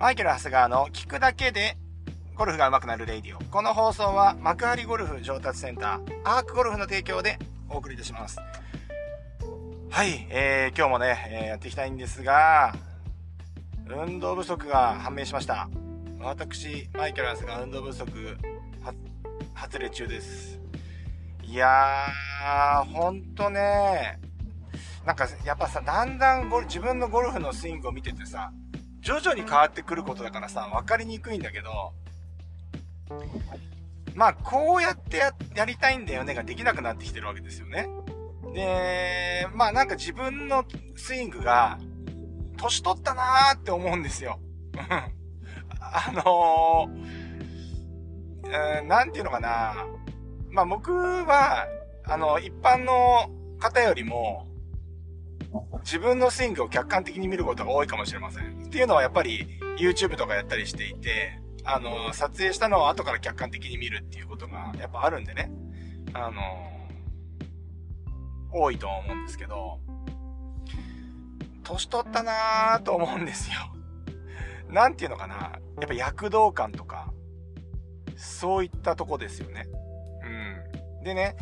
マイケル・ハスガーの聞くだけでゴルフが上手くなるレイディオ。この放送は幕張ゴルフ上達センター、アークゴルフの提供でお送りいたします。はい、えー、今日もね、えー、やっていきたいんですが、運動不足が判明しました。私、マイケル・ハスが運動不足、発令中です。いやー、ほんとね、なんかやっぱさ、だんだん自分のゴルフのスイングを見ててさ、徐々に変わってくることだからさ、分かりにくいんだけど、まあ、こうやってややりたいんだよねができなくなってきてるわけですよね。で、まあなんか自分のスイングが、年取ったなーって思うんですよ。あのー、えー、なんていうのかな。まあ僕は、あの、一般の方よりも、自分のスイングを客観的に見ることが多いかもしれません。っていうのはやっぱり YouTube とかやったりしていて、あの、撮影したのを後から客観的に見るっていうことがやっぱあるんでね。あの、多いと思うんですけど、年取ったなぁと思うんですよ。なんていうのかな。やっぱ躍動感とか、そういったとこですよね。でね、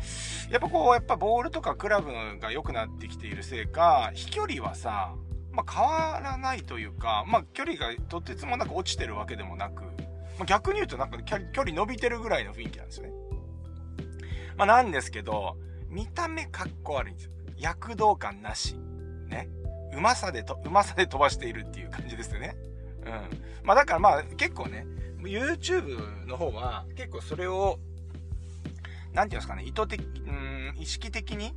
やっぱこう、やっぱボールとかクラブが良くなってきているせいか、飛距離はさ、まあ、変わらないというか、まあ、距離がとてつもなく落ちてるわけでもなく、まあ、逆に言うとなんか距離伸びてるぐらいの雰囲気なんですよね。まあ、なんですけど、見た目かっこ悪いんですよ。躍動感なし。ね。うまさでと、うまさで飛ばしているっていう感じですよね。うん。まあだからまあ結構ね、YouTube の方は結構それを、なんていうんですかね、意図的、うん、意識的に、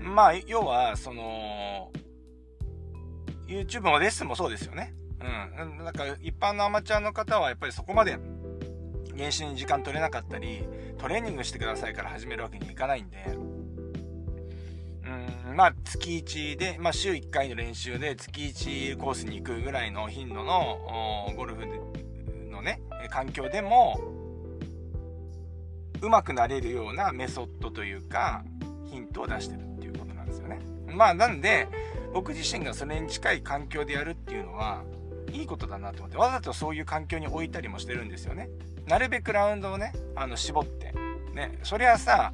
まあ要は、その、YouTube のレッスンもそうですよね。うん。なんか一般のアマチュアの方はやっぱりそこまで練習に時間取れなかったり、トレーニングしてくださいから始めるわけにいかないんで、うんまあ、月1で、まあ、週1回の練習で月1コースに行くぐらいの頻度のゴルフのね、環境でも、上手くなれるようなメソッドというか、ヒントを出してるっていうことなんですよね。まあ、なんで、僕自身がそれに近い環境でやるっていうのは、いいことだなと思って、わざとそういう環境に置いたりもしてるんですよね。なるべくラウンドをね、あの、絞って。ね、そりゃさ、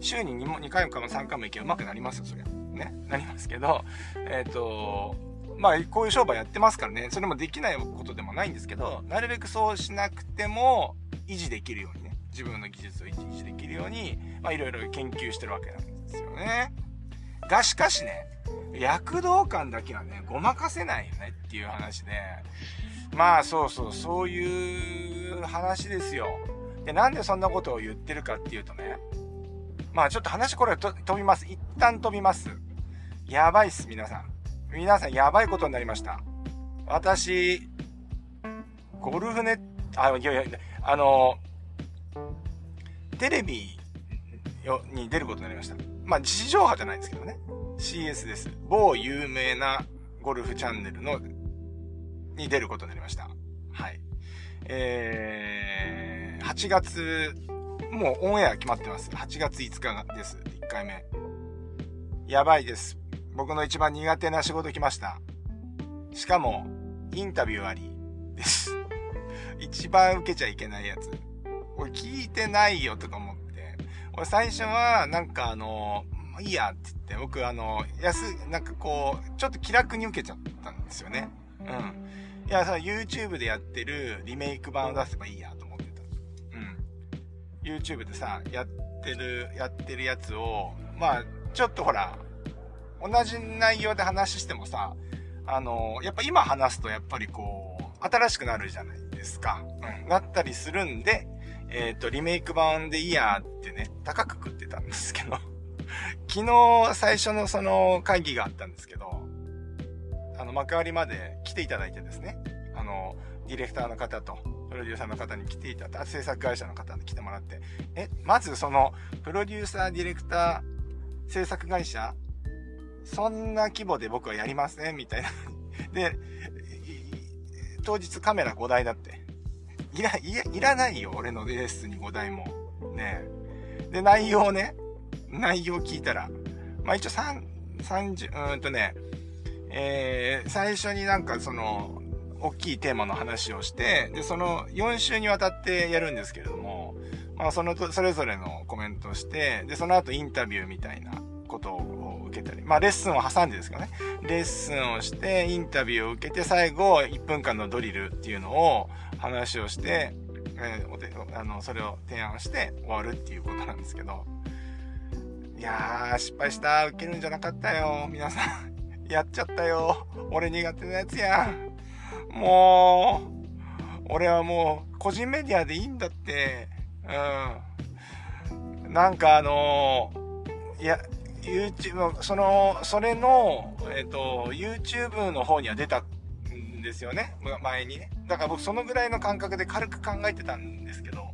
週に 2, 2回も3回も行けば上手くなりますよ、そりゃ。ね、なりますけど、えっ、ー、と、まあ、こういう商売やってますからね、それもできないことでもないんですけど、なるべくそうしなくても維持できるように、自分の技術を維持できるように、まあ、いろいろ研究してるわけなんですよね。が、しかしね、躍動感だけはね、ごまかせないよねっていう話で、まあそうそう、そういう話ですよ。で、なんでそんなことを言ってるかっていうとね、まあちょっと話これ飛びます。一旦飛びます。やばいっす、皆さん。皆さんやばいことになりました。私、ゴルフネットあ、いやいや、あの、テレビに出ることになりました。まあ地上波じゃないですけどね。CS です。某有名なゴルフチャンネルの、に出ることになりました。はい。えー、8月もうオンエア決まってます。8月5日です。1回目。やばいです。僕の一番苦手な仕事来ました。しかも、インタビューありです。一番受けちゃいけないやつ。俺聞いてないよとか思って。俺最初は、なんかあの、いいやって言って、僕あの、安、なんかこう、ちょっと気楽に受けちゃったんですよね。うん。いや、さ、YouTube でやってるリメイク版を出せばいいやと YouTube でさ、やってる、やってるやつを、まあ、ちょっとほら、同じ内容で話してもさ、あの、やっぱ今話すとやっぱりこう、新しくなるじゃないですか。うん、なったりするんで、えっ、ー、と、リメイク版でいいやってね、高く食ってたんですけど、昨日最初のその会議があったんですけど、あの、幕張まで来ていただいてですね、あの、ディレクターの方と、プロデューサーの方に来ていただ制作会社の方に来てもらって、え、まずその、プロデューサー、ディレクター、制作会社、そんな規模で僕はやりませんみたいな。で、当日カメラ5台だって。いら、いや、いらないよ、俺のレースに5台も。ねで、内容ね、内容聞いたら、まあ一応3、30、うんとね、えー、最初になんかその、大きいテーマの話をして、で、その4週にわたってやるんですけれども、まあ、その、それぞれのコメントして、で、その後インタビューみたいなことを受けたり、まあ、レッスンを挟んでですけどね、レッスンをして、インタビューを受けて、最後、1分間のドリルっていうのを話をして、えー、おあの、それを提案して終わるっていうことなんですけど、いやー、失敗した。受けるんじゃなかったよ。皆さん。やっちゃったよ。俺苦手なやつやん。もう、俺はもう、個人メディアでいいんだって。うん。なんかあのー、いや、YouTube、その、それの、えっ、ー、と、YouTube の方には出たんですよね。前にね。だから僕そのぐらいの感覚で軽く考えてたんですけど、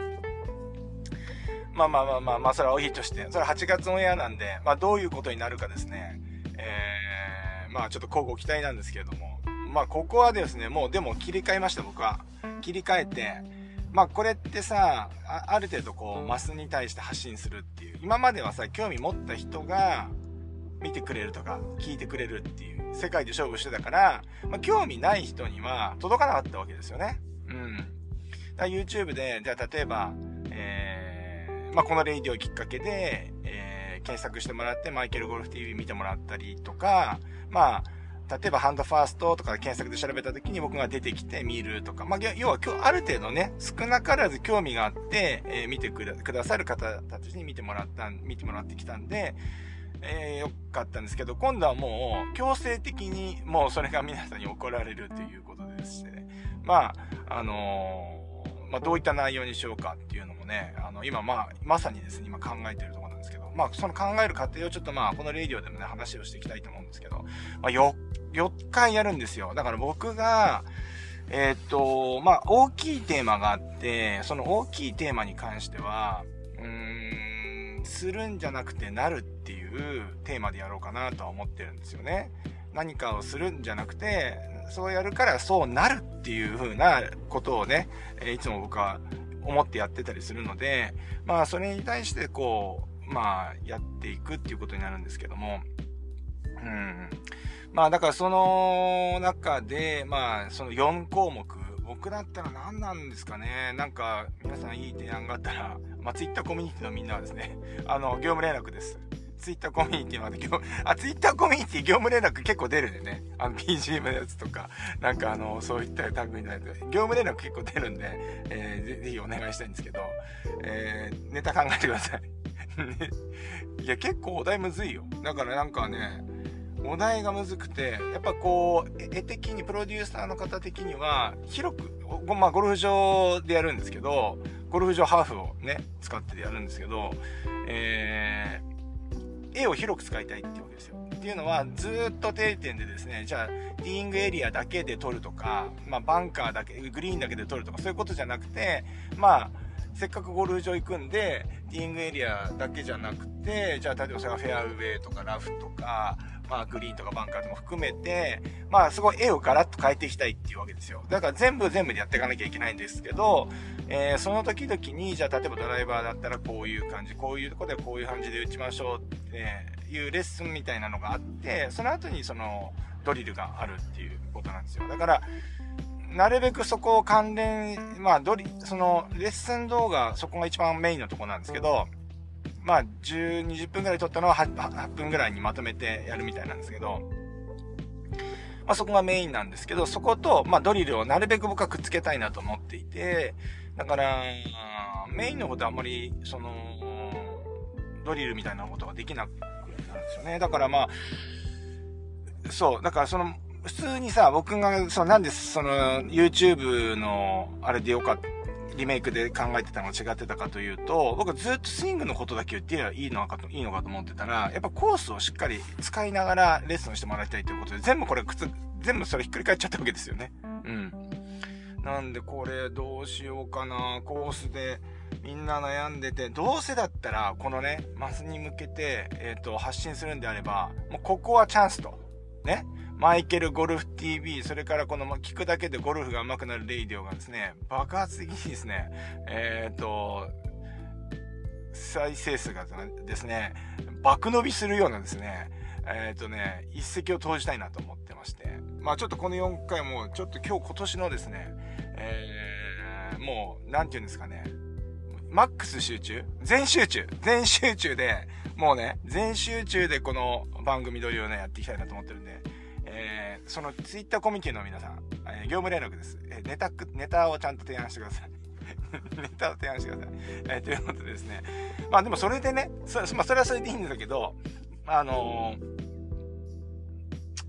まあまあまあまあ、まあ、それはおいとして、それは8月オンエアなんで、まあどういうことになるかですね、えー、まあちょっと交互期待なんですけれども、まあここはですね、もうでも切り替えました僕は。切り替えて、まあこれってさ、ある程度こう、マスに対して発信するっていう。今まではさ、興味持った人が見てくれるとか、聞いてくれるっていう、世界で勝負してたから、まあ興味ない人には届かなかったわけですよね。うん。だから YouTube で、じゃあ例えば、えーまあ、このレイディをきっかけで、えー、検索してもらって、マイケルゴルフ TV 見てもらったりとか、まあ、例えばハンドファーストとか検索で調べた時に僕が出てきて見るとか、まあ、要は今日ある程度ね、少なからず興味があって、えー、見てくださる方たちに見てもらった、見てもらってきたんで、えー、よかったんですけど、今度はもう強制的にもうそれが皆さんに怒られるということでしてね。まあ、あのー、まあ、どういった内容にしようかっていうのもね、あの、今まあ、まさにですね、今考えてるところなんですけど、まあ、その考える過程をちょっとまあ、このレイディオでもね、話をしていきたいと思うんですけど、まあ、4、4日やるんですよ。だから僕が、えー、っと、まあ、大きいテーマがあって、その大きいテーマに関しては、うーん、するんじゃなくてなるっていうテーマでやろうかなとは思ってるんですよね。何かをするんじゃなくて、そうやるからそうなるっていう風なことをね、いつも僕は思ってやってたりするので、まあそれに対してこう、まあやっていくっていうことになるんですけども、うん。まあだからその中で、まあその4項目、僕だったら何なんですかね。なんか皆さんいい提案があったら、まあ Twitter コミュニティのみんなはですね、あの、業務連絡です。ツイッターコミュニティまで、あ、ツイッターコミュニティ業務連絡結構出るんでね。あの、BGM のやつとか、なんかあの、そういったタグになる業務連絡結構出るんで、えー、ぜひお願いしたいんですけど、えー、ネタ考えてください。いや、結構お題むずいよ。だからなんかね、お題がむずくて、やっぱこう、絵的に、プロデューサーの方的には、広く、まあ、ゴルフ場でやるんですけど、ゴルフ場ハーフをね、使ってやるんですけど、えー、絵を広く使いたいってわけですよ。っていうのは、ずっと定点でですね、じゃあ、ティーイングエリアだけで撮るとか、まあ、バンカーだけ、グリーンだけで撮るとか、そういうことじゃなくて、まあ、せっかくゴルフ場行くんで、ティーイングエリアだけじゃなくて、じゃあ、例えばそれがフェアウェイとかラフとか、まあ、グリーンとかバンカーとも含めて、まあ、すごい絵をガラッと変えていきたいっていうわけですよ。だから全部全部でやっていかなきゃいけないんですけど、えー、その時々に、じゃあ、例えばドライバーだったらこういう感じ、こういうとこでこういう感じで打ちましょうって、いうレッスンみたいなのがあって、その後にそのドリルがあるっていうことなんですよ。だから、なるべくそこを関連、まあ、ドリ、その、レッスン動画、そこが一番メインのとこなんですけど、まあ、10、20分ぐらい撮ったのは 8, 8分ぐらいにまとめてやるみたいなんですけど、まあ、そこがメインなんですけど、そこと、まあ、ドリルをなるべく僕はくっつけたいなと思っていて、だから、メインのことはあんまり、その、ドリルみたいなことができなくなるんですよね。だからまあ、そう、だからその、普通にさ、僕が、その、なんで、その、YouTube の、あれでよかった、リメイクで考えてたのが違ってたかというと、僕ずっとスイングのことだけ言っていいのかと、いいのかと思ってたら、やっぱコースをしっかり使いながらレッスンしてもらいたいということで、全部これ、全部それひっくり返っちゃったわけですよね。うん。なんでこれどうしようかな、コースで、みんな悩んでて、どうせだったら、このね、マスに向けて、えっ、ー、と、発信するんであれば、もうここはチャンスと。ね。マイケルゴルフ TV、それからこの聞くだけでゴルフが上手くなるレイディオがですね、爆発的にですね、えっ、ー、と、再生数がですね、爆伸びするようなですね、えっ、ー、とね、一石を投じたいなと思ってまして、まあちょっとこの4回も、ちょっと今日今年のですね、えー、もう、なんて言うんですかね、マックス集中？全集中。全集中で、もうね、全集中でこの番組撮りをね、やっていきたいなと思ってるんで、えー、そのツイッターコミュニティの皆さん、えー、業務連絡です。えー、ネタ、ネタをちゃんと提案してください。ネタを提案してください。えー、ということでですね。まあでもそれでね、そ,、まあ、それはそれでいいんだけど、あの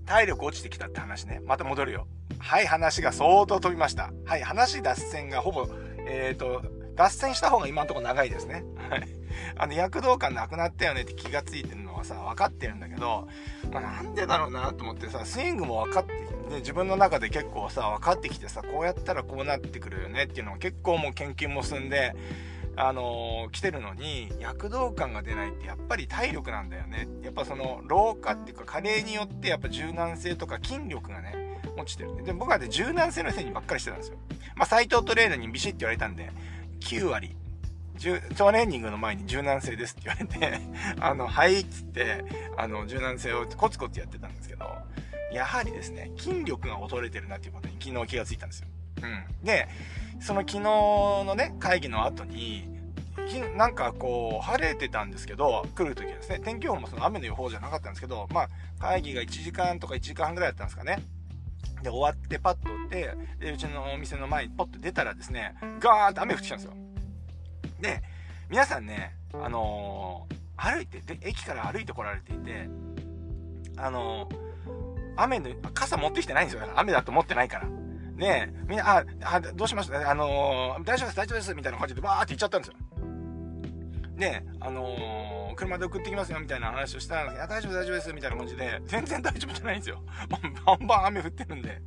体力落ちてきたって話ね。また戻るよ。はい、話が相当飛びました。はい、話脱線がほぼ、えっ、と、脱線した方が今んところ長いですね。はい。あの、躍動感なくなったよねって気がついてはさ、分かってるんだけど、まあ、なんでだろうなと思ってさ、スイングも分かって、ね、自分の中で結構さ、分かってきてさ、こうやったらこうなってくるよねっていうのが結構もう研究も進んで、あのー、来てるのに躍動感が出ないってやっぱり体力なんだよね。やっぱその老化っていうか加齢によってやっぱ柔軟性とか筋力がね落ちてる。で僕はね柔軟性のせいにばっかりしてたんですよ。まあ斎藤トレーナーにビシッて言われたんで9割。トレーニングの前に柔軟性ですって言われて あの、はいっつって、あの、柔軟性をコツコツやってたんですけど、やはりですね、筋力が衰えてるなっていうことに昨日気がついたんですよ。うん。で、その昨日のね、会議の後に、なんかこう、晴れてたんですけど、来る時はですね、天気予報もその雨の予報じゃなかったんですけど、まあ、会議が1時間とか1時間半ぐらいだったんですかね。で、終わってパッと打って、で、うちのお店の前にポッと出たらですね、ガーンって雨降ってきたんですよ。で、皆さんね、あのー、歩いて、で、駅から歩いて来られていて、あのー、雨の、傘持ってきてないんですよ。雨だと思ってないから。ねみんな、あ、あどうしましたあのー、大丈夫です、大丈夫です、みたいな感じでバーって行っちゃったんですよ。で、あのー、車で送ってきますよ、みたいな話をしたんですけど、大丈夫、大丈夫です、みたいな感じで、全然大丈夫じゃないんですよ。バンバン雨降ってるんで、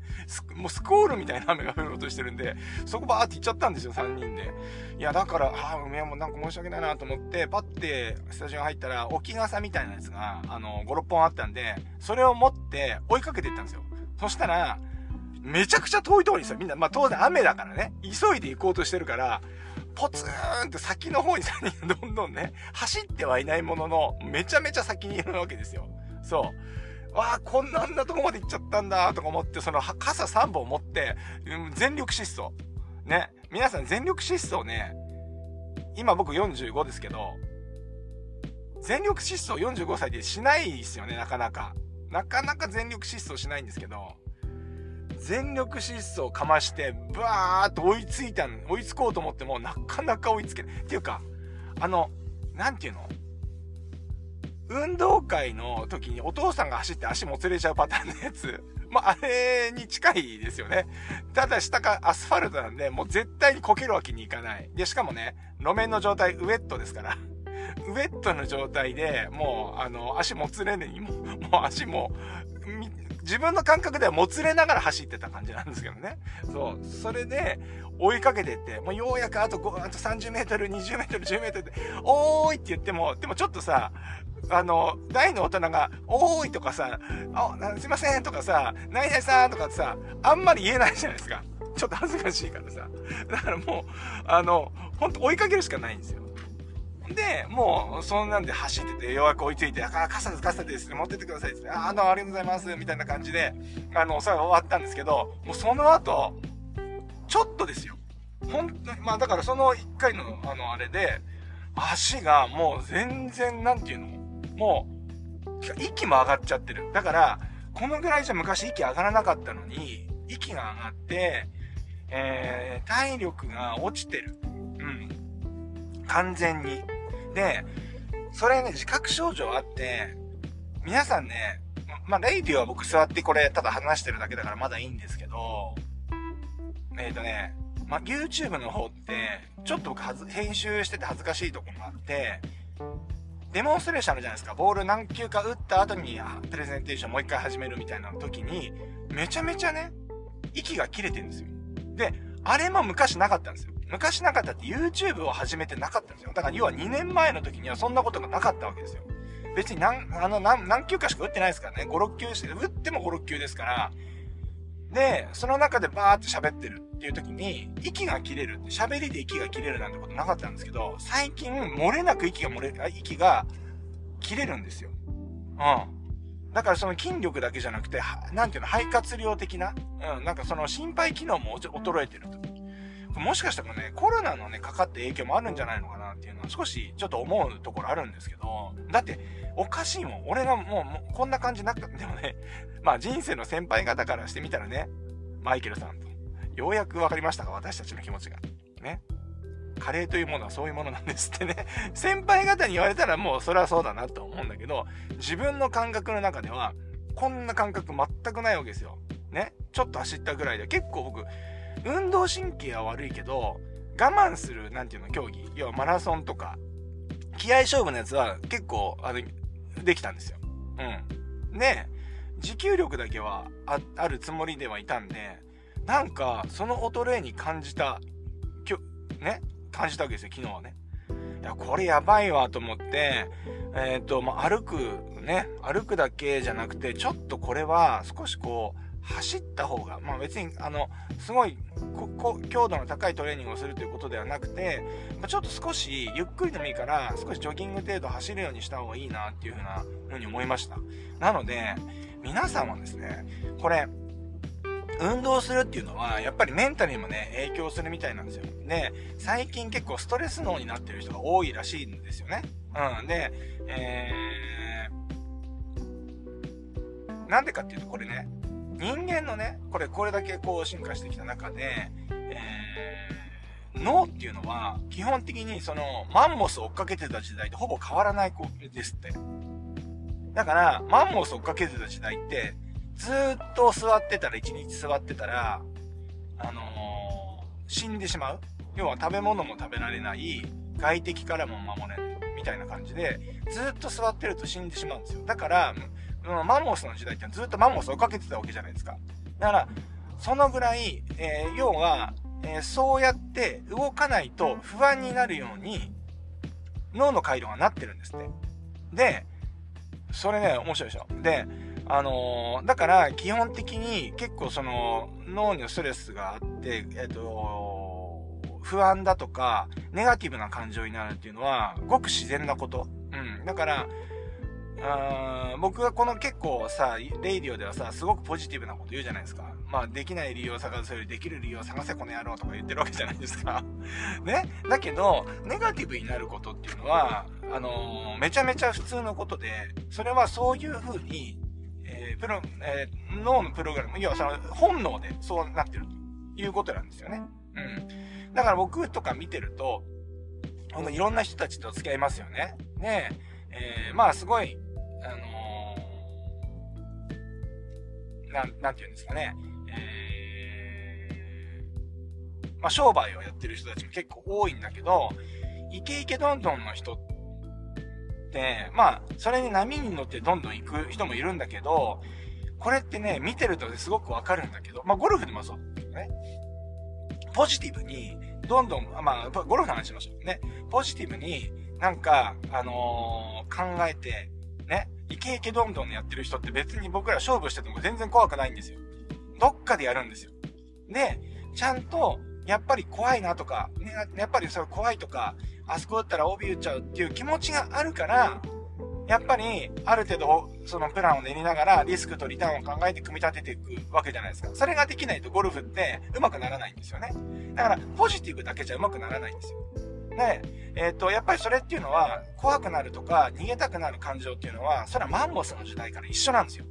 もうスコールみたいな雨が降ろうとしてるんで、そこバーって行っちゃったんですよ、3人で。いや、だから、ああ、梅はもうなんか申し訳ないなと思って、パッてスタジオに入ったら、置き傘みたいなやつが、あのー、5、6本あったんで、それを持って追いかけていったんですよ。そしたら、めちゃくちゃ遠いところにさ、みんな、まあ当然雨だからね、急いで行こうとしてるから、ポツーンって先の方に3人がどんどんね、走ってはいないものの、めちゃめちゃ先にいるわけですよ。そう。わあ、こんなんなとこまで行っちゃったんだ、とか思って、その傘3本持って、うん、全力疾走。ね。皆さん全力疾走ね、今僕45ですけど、全力疾走45歳でしないですよね、なかなか。なかなか全力疾走しないんですけど、全力疾走かまして、ブワーっと追いついたん、追いつこうと思っても、なかなか追いつけない。っていうか、あの、なんていうの？運動会の時にお父さんが走って足もつれちゃうパターンのやつ。まあ、あれに近いですよね。ただ下がアスファルトなんで、もう絶対にこけるわけにいかない。で、しかもね、路面の状態、ウェットですから。ウェットの状態で、もう、あの、足もつれねにも、もう足も、自分の感覚ではもつれながら走ってた感じなんですけどね。そう。それで、追いかけてって、もうようやくあと5、あと30メートル、20メートル、10メートルで、おーいって言っても、でもちょっとさ、あの、大の大人が、おーいとかさ、あ、すいませんとかさ、何々さんとかってさ、あんまり言えないじゃないですか。ちょっと恥ずかしいからさ。だからもう、あの、ほんと追いかけるしかないんですよ。で、もう、そんなんで走ってて、ようやく追いついて、あ、傘です、傘です、持ってってくださいって、あ、あの、ありがとうございます、みたいな感じで、あの、それが終わったんですけど、もうその後、ちょっとですよ。ほんとまあだからその1回の、あの、あれで、足がもう全然、なんていうのもう、息も上がっちゃってる。だから、このぐらいじゃ昔息上がらなかったのに、息が上がって、えー、体力が落ちてる。うん。完全に。で、それね、自覚症状あって、皆さんね、まあ、レイディオは僕座ってこれ、ただ話してるだけだからまだいいんですけど、えっ、ー、とね、まあ、YouTube の方って、ちょっと僕はず、編集してて恥ずかしいとこもあって、デモンストレーションあるじゃないですか。ボール何球か打った後に、プレゼンテーションもう一回始めるみたいな時に、めちゃめちゃね、息が切れてるんですよ。で、あれも昔なかったんですよ。昔なかったって YouTube を始めてなかったんですよ。だから要は2年前の時にはそんなことがなかったわけですよ。別に何、あの、何、何球かしか打ってないですからね。5、6球して、打っても5、6球ですから。で、その中でバーって喋ってるっていう時に、息が切れる。喋りで息が切れるなんてことなかったんですけど、最近漏れなく息が漏れ、息が切れるんですよ。うん。だからその筋力だけじゃなくて、なんていうの、肺活量的な、うん、なんかその心肺機能も衰えてると。もしかしたらね、コロナのね、かかって影響もあるんじゃないのかなっていうのは少しちょっと思うところあるんですけど、だって、おかしいもん。俺がもう、もうこんな感じなくてもね、まあ人生の先輩方からしてみたらね、マイケルさんと、ようやく分かりましたか私たちの気持ちが。ね。カレーというものはそういうものなんですってね。先輩方に言われたらもうそれはそうだなと思うんだけど、自分の感覚の中では、こんな感覚全くないわけですよ。ね。ちょっと走ったぐらいで。結構僕、運動神経は悪いけど、我慢する、なんていうの、競技。要はマラソンとか、気合勝負のやつは結構、あの、できたんですよ。うん。で、持久力だけはあるつもりではいたんで、なんか、その衰えに感じた、きょ、ね、感じたわけですよ、昨日はね。いや、これやばいわと思って、えっ、ー、と、まあ、歩く、ね、歩くだけじゃなくて、ちょっとこれは少しこう、走った方が、まあ別に、あの、すごい、強度の高いトレーニングをするということではなくて、まあ、ちょっと少し、ゆっくりでもいいから、少しジョギング程度走るようにした方がいいなっていうふうな、ふうに思いました。なので、皆さんはですね、これ、運動するっていうのは、やっぱりメンタルにもね、影響するみたいなんですよ。で、最近結構ストレス脳になってる人が多いらしいんですよね。うん。で、えー、なんでかっていうと、これね、人間のね、これ、これだけこう進化してきた中で、えー、脳っていうのは、基本的にその、マンモスを追っかけてた時代とほぼ変わらない子ですって。だから、マンモスを追っかけてた時代って、ずっと座ってたら、一日座ってたら、あのー、死んでしまう。要は食べ物も食べられない、外敵からも守れない、みたいな感じで、ずっと座ってると死んでしまうんですよ。だから、マンモスの時代ってずっとマンモスをかけてたわけじゃないですか。だから、そのぐらい、えー、要は、えー、そうやって動かないと不安になるように、脳の回路がなってるんですって。で、それね、面白いでしょ。で、あのー、だから基本的に結構その脳にストレスがあって、えっ、と、不安だとか、ネガティブな感情になるっていうのは、ごく自然なこと。うん。だから、あ僕はこの結構さ、レイディオではさ、すごくポジティブなこと言うじゃないですか。まあ、できない理由を探すよりできる理由を探せこの野郎とか言ってるわけじゃないですか。ね？だけど、ネガティブになることっていうのは、あのー、めちゃめちゃ普通のことで、それはそういう風に、えー、プロ、えー、脳のプログラム、要はその本能でそうなってるということなんですよね。うん。だから僕とか見てると、ほんといろんな人たちと付き合いますよね。ねえー、まあすごい、あのなん、なんて言うんですかね、えー、まあ、商売をやってる人たちも結構多いんだけど、イケイケどんどんの人って、まあ、それに波に乗ってどんどん行く人もいるんだけど、これってね、見てるとすごくわかるんだけど、まあ、ゴルフでもそうだけどね、ポジティブに、どんどん、まあ、ゴルフの話しましょうね。ポジティブに、なんか、あのー、考えて、ね、イケイケどんどんやってる人って別に僕ら勝負してても全然怖くないんですよ。どっかでやるんですよ。で、ちゃんと、やっぱり怖いなとか、ね、やっぱりそれ怖いとか、あそこだったら帯打っちゃうっていう気持ちがあるから、やっぱり、ある程度、そのプランを練りながら、リスクとリターンを考えて組み立てていくわけじゃないですか。それができないとゴルフって上手くならないんですよね。だから、ポジティブだけじゃ上手くならないんですよ。で、えっ、ー、と、やっぱりそれっていうのは、怖くなるとか、逃げたくなる感情っていうのは、それはマンモスの時代から一緒なんですよ。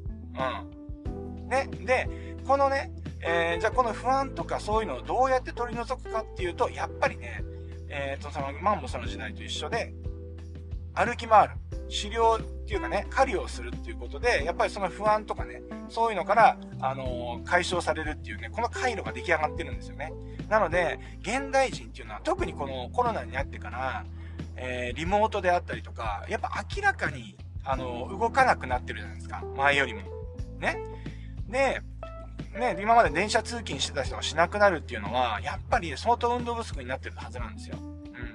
うん。ね。で、このね、えー、じゃあこの不安とかそういうのをどうやって取り除くかっていうと、やっぱりね、えっ、ー、と、そのマンモスの時代と一緒で、歩き回る。狩猟っていうかね、狩りをするっていうことで、やっぱりその不安とかね、そういうのから、あのー、解消されるっていうね、この回路が出来上がってるんですよね。なので、現代人っていうのは特にこのコロナになってから、えー、リモートであったりとか、やっぱ明らかに、あの、動かなくなってるじゃないですか。前よりも。ね。で、ね、今まで電車通勤してた人がしなくなるっていうのは、やっぱり相当運動不足になってるはずなんですよ。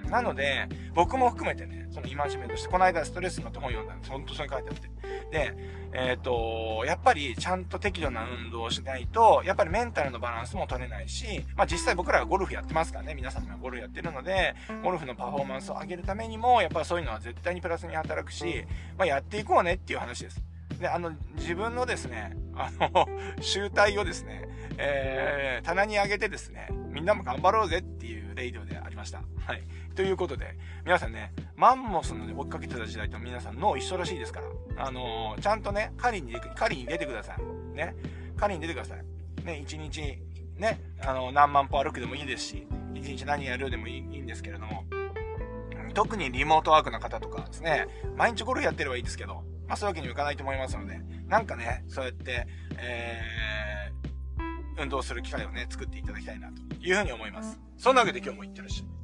なので、僕も含めてね、その今じめとして、この間ストレスのって本読んだんです。本当それ書いてあって。で、えっ、ー、と、やっぱりちゃんと適度な運動をしないと、やっぱりメンタルのバランスも取れないし、まあ実際僕らはゴルフやってますからね、皆さんもゴルフやってるので、ゴルフのパフォーマンスを上げるためにも、やっぱりそういうのは絶対にプラスに働くし、まあやっていこうねっていう話です。で、あの、自分のですね、あの、集体をですね、えー、棚に上げてですね、みんなも頑張ろうぜっていうレイディオでした。はい。ということで、皆さんね、マンモスの、ね、追っかけてた時代と皆さん脳一緒らしいですから、あのー、ちゃんとね、狩りに、狩りに出てください。ね。狩りに出てください。ね、一日、ね、あの、何万歩歩くでもいいですし、一日何やるでもいいいいんですけれども、特にリモートワークの方とかですね、毎日ゴルフやってればいいですけど、まあそういうわけにもいかないと思いますので、なんかね、そうやって、えー、運動する機会をね、作っていただきたいなというふうに思います。そんなわけで今日もいってらっしゃい。